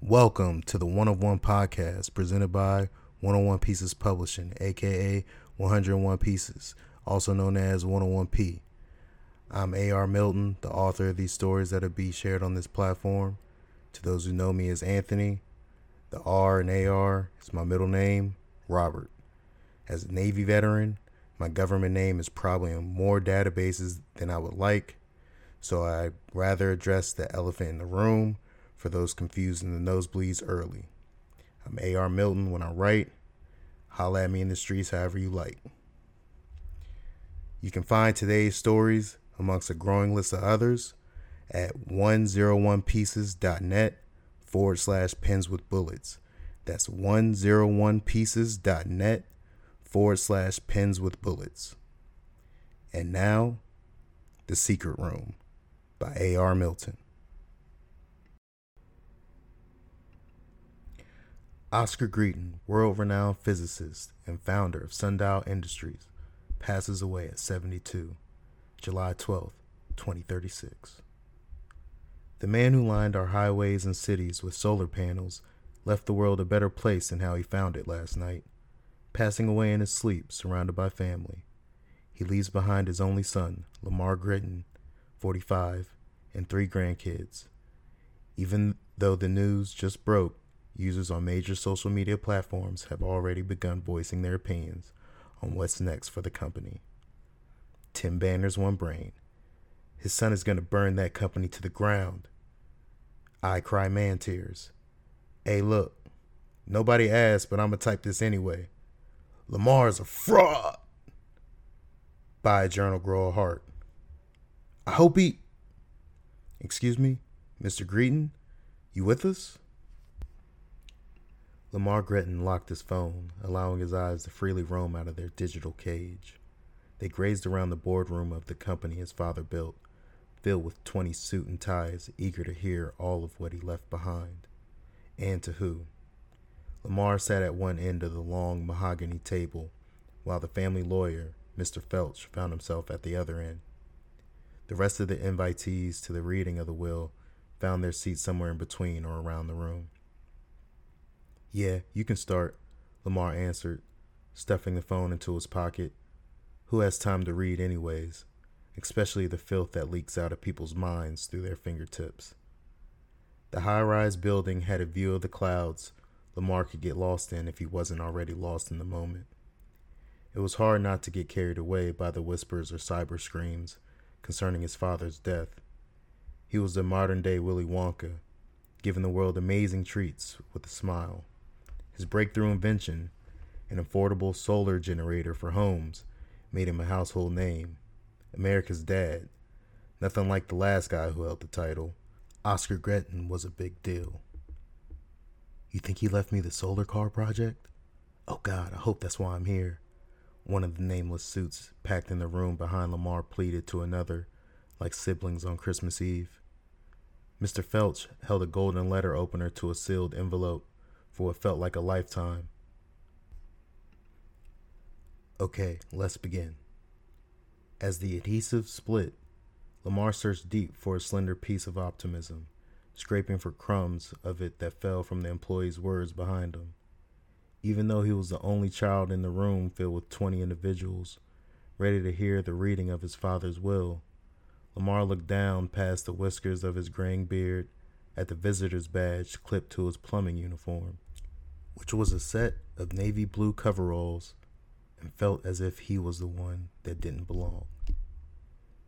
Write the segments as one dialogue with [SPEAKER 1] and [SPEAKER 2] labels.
[SPEAKER 1] Welcome to the One of One podcast presented by 101 Pieces Publishing, aka 101 Pieces, also known as 101P. I'm AR Milton, the author of these stories that will be shared on this platform. To those who know me as Anthony, the R and AR is my middle name, Robert. As a Navy veteran, my government name is probably in more databases than I would like, so I'd rather address the elephant in the room for those confused in the nosebleeds early. I'm AR Milton when I write. Holla at me in the streets however you like. You can find today's stories amongst a growing list of others at 101pieces.net forward slash pens with bullets. That's 101pieces.net forward slash pens with bullets. And now, The Secret Room by A.R. Milton. Oscar Greeton, world renowned physicist and founder of Sundial Industries, passes away at 72, July 12, 2036. The man who lined our highways and cities with solar panels left the world a better place than how he found it last night, passing away in his sleep, surrounded by family. He leaves behind his only son, Lamar Greeton, 45, and three grandkids. Even though the news just broke, users on major social media platforms have already begun voicing their opinions on what's next for the company. Tim Banner's one brain. His son is going to burn that company to the ground. I cry man tears. Hey, look, nobody asked, but I'm going to type this anyway. Lamar's a fraud. By Journal Grow a Heart. I hope he. Excuse me, Mr. Greeton? You with us? Lamar Greeton locked his phone, allowing his eyes to freely roam out of their digital cage. They grazed around the boardroom of the company his father built, filled with 20 suit and ties, eager to hear all of what he left behind. And to who. Lamar sat at one end of the long mahogany table, while the family lawyer, Mr. Felch, found himself at the other end. The rest of the invitees to the reading of the will found their seats somewhere in between or around the room. Yeah, you can start, Lamar answered, stuffing the phone into his pocket. Who has time to read, anyways? Especially the filth that leaks out of people's minds through their fingertips. The high rise building had a view of the clouds Lamar could get lost in if he wasn't already lost in the moment. It was hard not to get carried away by the whispers or cyber screams concerning his father's death. He was the modern day Willy Wonka, giving the world amazing treats with a smile. His breakthrough invention, an affordable solar generator for homes, made him a household name. America's dad. Nothing like the last guy who held the title. Oscar Greeton was a big deal. You think he left me the solar car project? Oh God, I hope that's why I'm here. One of the nameless suits packed in the room behind Lamar pleaded to another, like siblings on Christmas Eve. Mr. Felch held a golden letter opener to a sealed envelope for what felt like a lifetime. Okay, let's begin. As the adhesive split, Lamar searched deep for a slender piece of optimism, scraping for crumbs of it that fell from the employee's words behind him. Even though he was the only child in the room filled with 20 individuals, ready to hear the reading of his father's will, Lamar looked down past the whiskers of his graying beard at the visitor's badge clipped to his plumbing uniform which was a set of navy blue coveralls, and felt as if he was the one that didn't belong.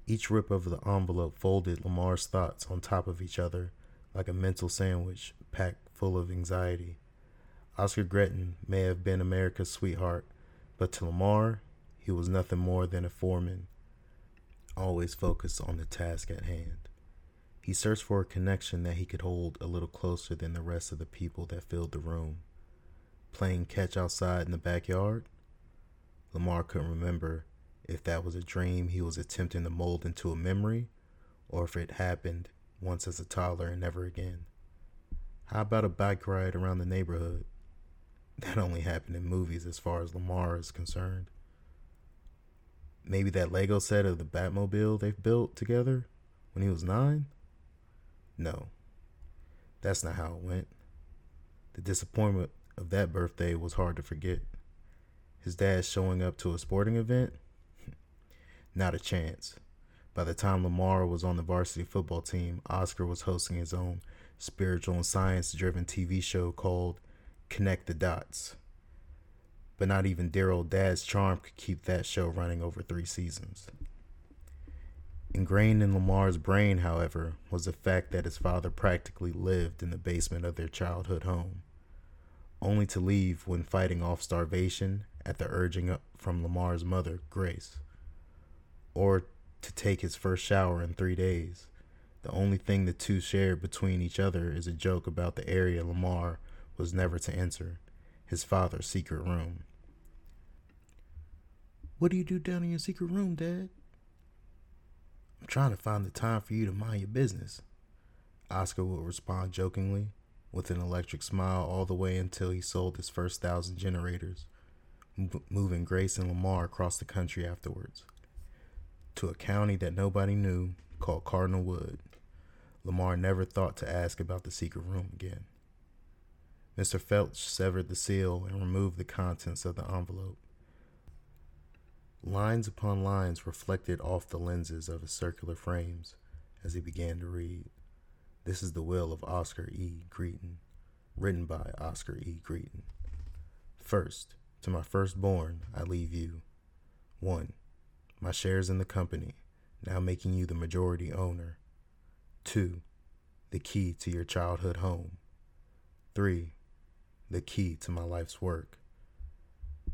[SPEAKER 1] Each rip of the envelope folded Lamar's thoughts on top of each other like a mental sandwich packed full of anxiety. Oscar Greeton may have been America's sweetheart, but to Lamar, he was nothing more than a foreman, always focused on the task at hand. He searched for a connection that he could hold a little closer than the rest of the people that filled the room playing catch outside in the backyard? Lamar couldn't remember if that was a dream he was attempting to mold into a memory or if it happened once as a toddler and never again. How about a bike ride around the neighborhood? That only happened in movies as far as Lamar is concerned. Maybe that Lego set of the Batmobile they've built together when he was nine? No, that's not how it went. The disappointment of that birthday was hard to forget. His dad showing up to a sporting event? Not a chance. By the time Lamar was on the varsity football team, Oscar was hosting his own spiritual and science driven TV show called Connect the Dots. But not even dear old dad's charm could keep that show running over three seasons. Ingrained in Lamar's brain, however, was the fact that his father practically lived in the basement of their childhood home, only to leave when fighting off starvation at the urging from Lamar's mother, Grace, or to take his first shower in three days. The only thing the two shared between each other is a joke about the area Lamar was never to enter his father's secret room. What do you do down in your secret room, Dad? I'm trying to find the time for you to mind your business. Oscar would respond jokingly, with an electric smile all the way until he sold his first thousand generators, moving Grace and Lamar across the country afterwards to a county that nobody knew called Cardinal Wood. Lamar never thought to ask about the secret room again. Mr. Felch severed the seal and removed the contents of the envelope. Lines upon lines reflected off the lenses of his circular frames as he began to read. This is the will of Oscar E. Greeton, written by Oscar E. Greeton. First, to my firstborn, I leave you. 1. My shares in the company, now making you the majority owner. 2. The key to your childhood home. 3. The key to my life's work.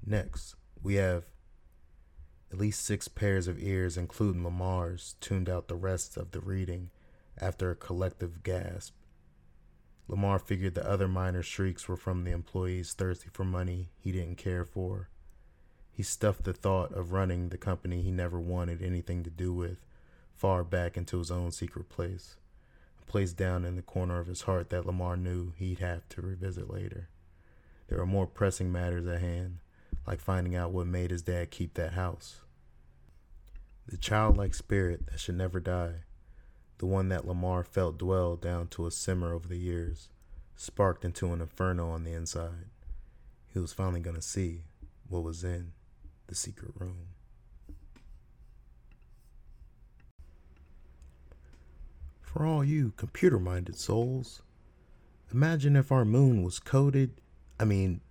[SPEAKER 1] Next, we have at least six pairs of ears, including Lamar's, tuned out the rest of the reading after a collective gasp. Lamar figured the other minor shrieks were from the employees thirsty for money he didn't care for. He stuffed the thought of running the company he never wanted anything to do with far back into his own secret place, a place down in the corner of his heart that Lamar knew he'd have to revisit later. There were more pressing matters at hand, like finding out what made his dad keep that house. The childlike spirit that should never die, the one that Lamar felt dwell down to a simmer over the years, sparked into an inferno on the inside. He was finally going to see what was in the secret room. For all you computer minded souls, imagine if our moon was coded, I mean,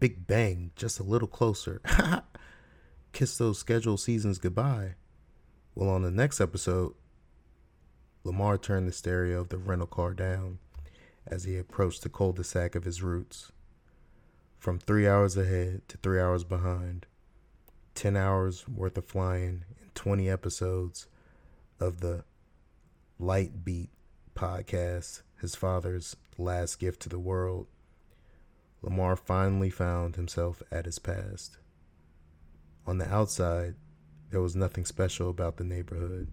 [SPEAKER 1] Big Bang, just a little closer. Kiss those scheduled seasons goodbye. Well, on the next episode, Lamar turned the stereo of the rental car down as he approached the cul de sac of his roots. From three hours ahead to three hours behind, 10 hours worth of flying, and 20 episodes of the Light Beat podcast, his father's last gift to the world, Lamar finally found himself at his past. On the outside, there was nothing special about the neighborhood.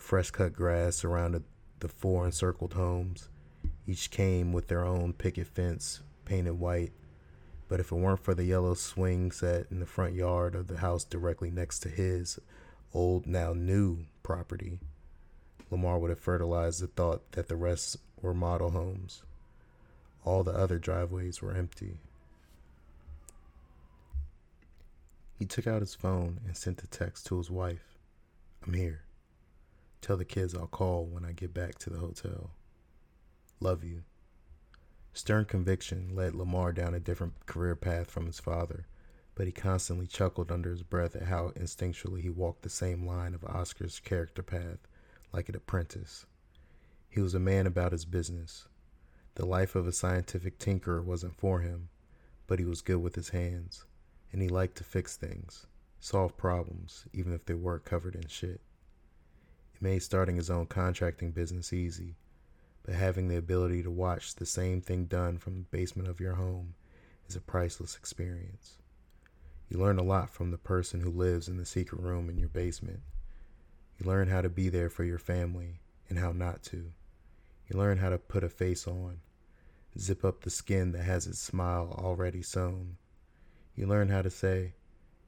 [SPEAKER 1] Fresh cut grass surrounded the four encircled homes. Each came with their own picket fence painted white. But if it weren't for the yellow swing set in the front yard of the house directly next to his old, now new property, Lamar would have fertilized the thought that the rest were model homes. All the other driveways were empty. He took out his phone and sent a text to his wife I'm here. Tell the kids I'll call when I get back to the hotel. Love you. Stern conviction led Lamar down a different career path from his father, but he constantly chuckled under his breath at how instinctually he walked the same line of Oscar's character path like an apprentice. He was a man about his business. The life of a scientific tinkerer wasn't for him, but he was good with his hands, and he liked to fix things, solve problems, even if they were covered in shit. Made starting his own contracting business easy, but having the ability to watch the same thing done from the basement of your home is a priceless experience. You learn a lot from the person who lives in the secret room in your basement you learn how to be there for your family and how not to. You learn how to put a face on, zip up the skin that has its smile already sewn. You learn how to say,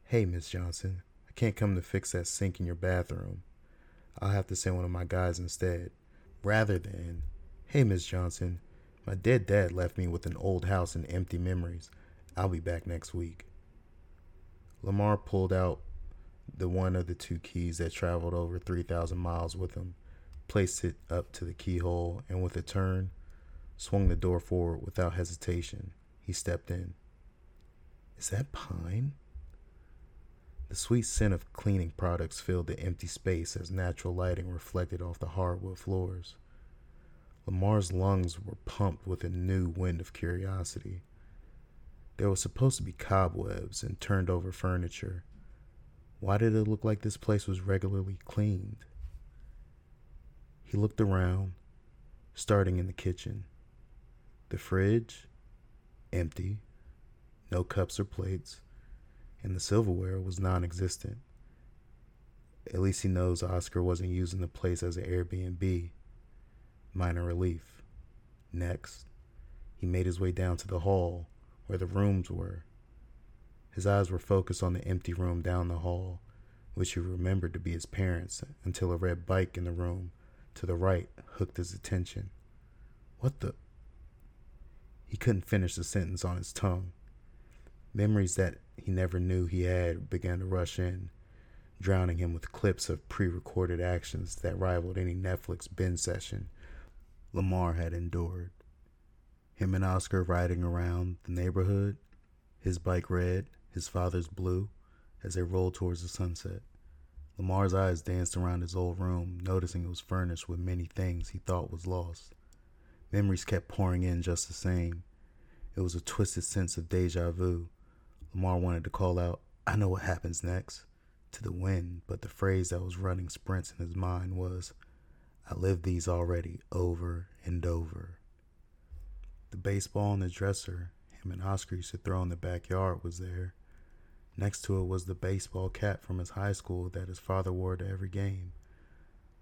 [SPEAKER 1] Hey, Miss Johnson, I can't come to fix that sink in your bathroom. I'll have to send one of my guys instead. Rather than, Hey, Miss Johnson, My dead dad left me with an old house and empty memories. I'll be back next week. Lamar pulled out the one of the two keys that traveled over 3,000 miles with him, placed it up to the keyhole, and with a turn, swung the door forward without hesitation. He stepped in. Is that pine? The sweet scent of cleaning products filled the empty space as natural lighting reflected off the hardwood floors. Lamar's lungs were pumped with a new wind of curiosity. There was supposed to be cobwebs and turned over furniture. Why did it look like this place was regularly cleaned? He looked around, starting in the kitchen. The fridge, empty, no cups or plates, and the silverware was non existent. At least he knows Oscar wasn't using the place as an Airbnb minor relief. Next, he made his way down to the hall where the rooms were. His eyes were focused on the empty room down the hall, which he remembered to be his parents, until a red bike in the room to the right hooked his attention. What the? He couldn't finish the sentence on his tongue. Memories that he never knew he had began to rush in, drowning him with clips of pre recorded actions that rivaled any Netflix binge session Lamar had endured. Him and Oscar riding around the neighborhood, his bike red, his father's blue, as they rolled towards the sunset. Lamar's eyes danced around his old room, noticing it was furnished with many things he thought was lost. Memories kept pouring in just the same. It was a twisted sense of deja vu. Lamar wanted to call out, I know what happens next, to the wind, but the phrase that was running sprints in his mind was, I lived these already over and over. The baseball in the dresser him and Oscar used to throw in the backyard was there. Next to it was the baseball cap from his high school that his father wore to every game.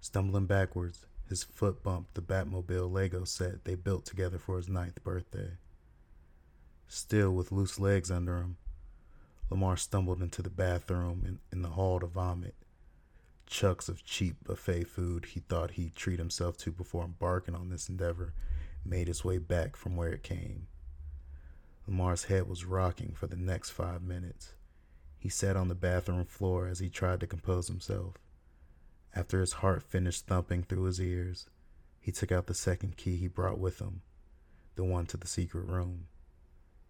[SPEAKER 1] Stumbling backwards, his foot bumped the Batmobile Lego set they built together for his ninth birthday. Still with loose legs under him, Lamar stumbled into the bathroom in, in the hall to vomit chucks of cheap buffet food he thought he'd treat himself to before embarking on this endeavor made its way back from where it came. Lamar's head was rocking for the next five minutes. He sat on the bathroom floor as he tried to compose himself. After his heart finished thumping through his ears, he took out the second key he brought with him, the one to the secret room.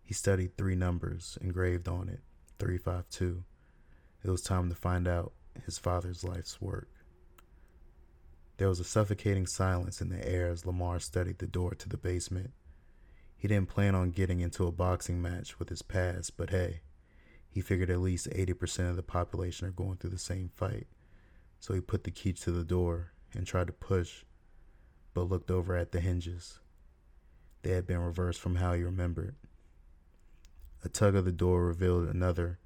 [SPEAKER 1] He studied three numbers engraved on it 352. It was time to find out his father's life's work. There was a suffocating silence in the air as Lamar studied the door to the basement. He didn't plan on getting into a boxing match with his past, but hey, he figured at least 80% of the population are going through the same fight. So he put the key to the door and tried to push, but looked over at the hinges. They had been reversed from how he remembered. A tug of the door revealed another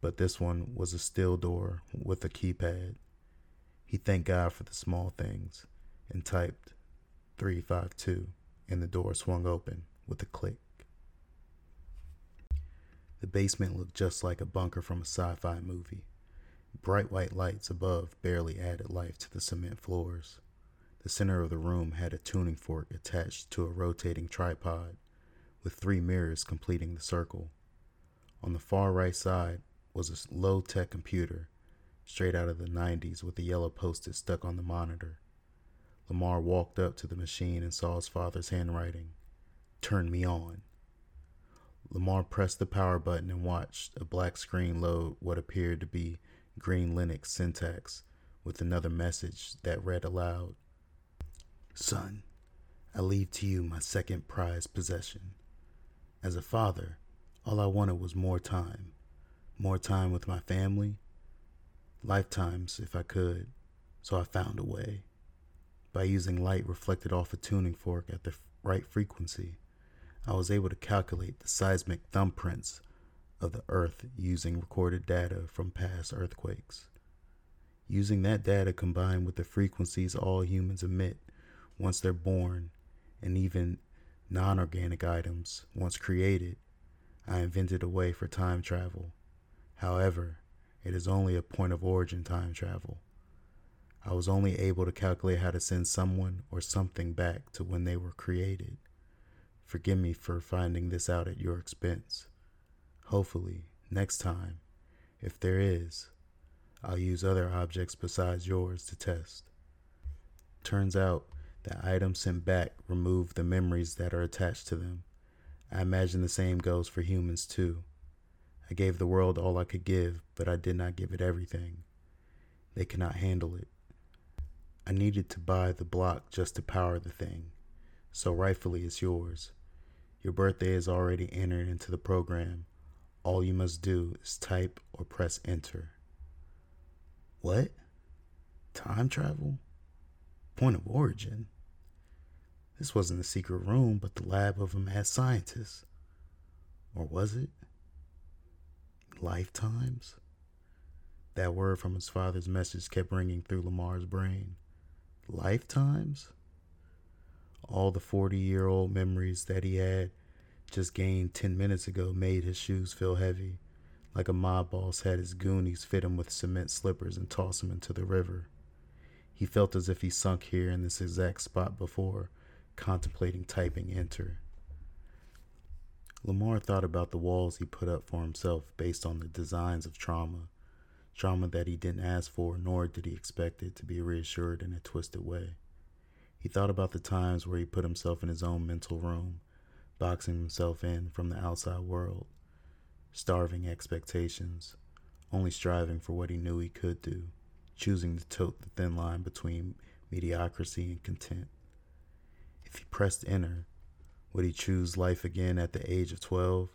[SPEAKER 1] but this one was a steel door with a keypad. He thanked God for the small things and typed 352, and the door swung open with a click. The basement looked just like a bunker from a sci fi movie. Bright white lights above barely added life to the cement floors. The center of the room had a tuning fork attached to a rotating tripod, with three mirrors completing the circle. On the far right side was a low tech computer, straight out of the 90s with a yellow post it stuck on the monitor. Lamar walked up to the machine and saw his father's handwriting Turn me on. Lamar pressed the power button and watched a black screen load what appeared to be green Linux syntax with another message that read aloud Son, I leave to you my second prized possession. As a father, all I wanted was more time more time with my family, lifetimes if I could, so I found a way. By using light reflected off a tuning fork at the right frequency, I was able to calculate the seismic thumbprints of the Earth using recorded data from past earthquakes. Using that data combined with the frequencies all humans emit once they're born, and even non organic items once created, I invented a way for time travel However, it is only a point of origin time travel. I was only able to calculate how to send someone or something back to when they were created. Forgive me for finding this out at your expense. Hopefully, next time, if there is, I'll use other objects besides yours to test. Turns out, the items sent back remove the memories that are attached to them. I imagine the same goes for humans too. I gave the world all I could give, but I did not give it everything. They cannot handle it. I needed to buy the block just to power the thing, so rightfully it's yours. Your birthday is already entered into the program. All you must do is type or press enter. What? Time travel? Point of origin? This wasn't a secret room, but the lab of a mad scientist. Or was it? Lifetimes? That word from his father's message kept ringing through Lamar's brain. Lifetimes? All the 40 year old memories that he had just gained 10 minutes ago made his shoes feel heavy, like a mob boss had his goonies fit him with cement slippers and toss him into the river. He felt as if he sunk here in this exact spot before, contemplating typing enter. Lamar thought about the walls he put up for himself based on the designs of trauma, trauma that he didn't ask for nor did he expect it to be reassured in a twisted way. He thought about the times where he put himself in his own mental room, boxing himself in from the outside world, starving expectations, only striving for what he knew he could do, choosing to tote the thin line between mediocrity and content. If he pressed enter, would he choose life again at the age of 12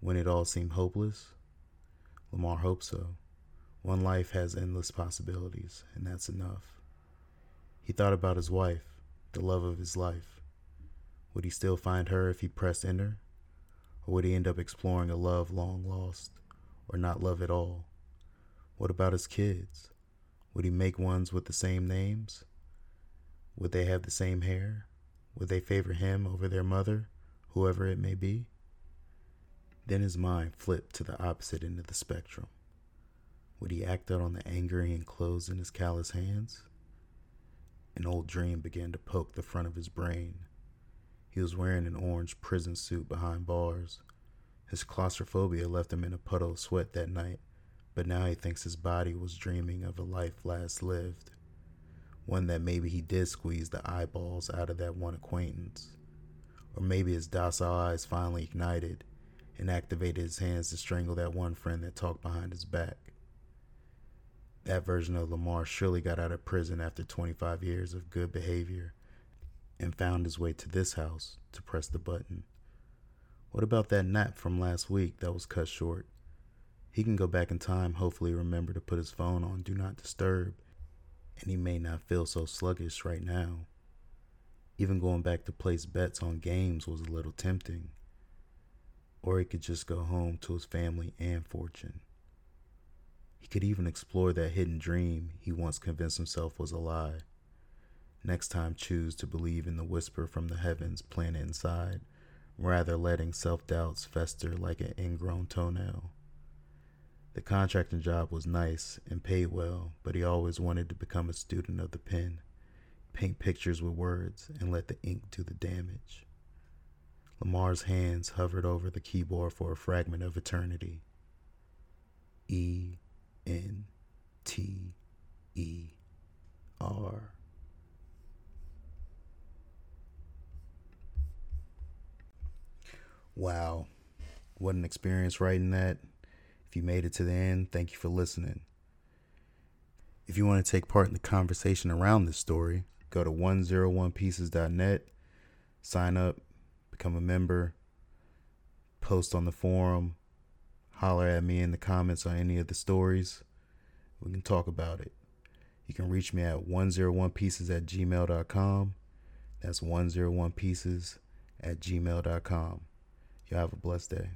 [SPEAKER 1] when it all seemed hopeless? Lamar hoped so. One life has endless possibilities, and that's enough. He thought about his wife, the love of his life. Would he still find her if he pressed enter? Or would he end up exploring a love long lost, or not love at all? What about his kids? Would he make ones with the same names? Would they have the same hair? Would they favor him over their mother, whoever it may be? Then his mind flipped to the opposite end of the spectrum. Would he act out on the anger he enclosed in his callous hands? An old dream began to poke the front of his brain he was wearing an orange prison suit behind bars. His claustrophobia left him in a puddle of sweat that night, but now he thinks his body was dreaming of a life last lived. One that maybe he did squeeze the eyeballs out of that one acquaintance. Or maybe his docile eyes finally ignited and activated his hands to strangle that one friend that talked behind his back. That version of Lamar surely got out of prison after 25 years of good behavior and found his way to this house to press the button. What about that nap from last week that was cut short? He can go back in time, hopefully, remember to put his phone on Do Not Disturb, and he may not feel so sluggish right now. Even going back to place bets on games was a little tempting. Or he could just go home to his family and fortune. He could even explore that hidden dream he once convinced himself was a lie. Next time, choose to believe in the whisper from the heavens planted inside, rather letting self doubts fester like an ingrown toenail. The contracting job was nice and paid well, but he always wanted to become a student of the pen, paint pictures with words, and let the ink do the damage. Lamar's hands hovered over the keyboard for a fragment of eternity. E N T E R. Wow. What an experience writing that. If you made it to the end, thank you for listening. If you want to take part in the conversation around this story, go to 101pieces.net, sign up, become a member, post on the forum, holler at me in the comments on any of the stories. We can talk about it. You can reach me at 101pieces at gmail.com. That's 101pieces at gmail.com. Y'all have a blessed day.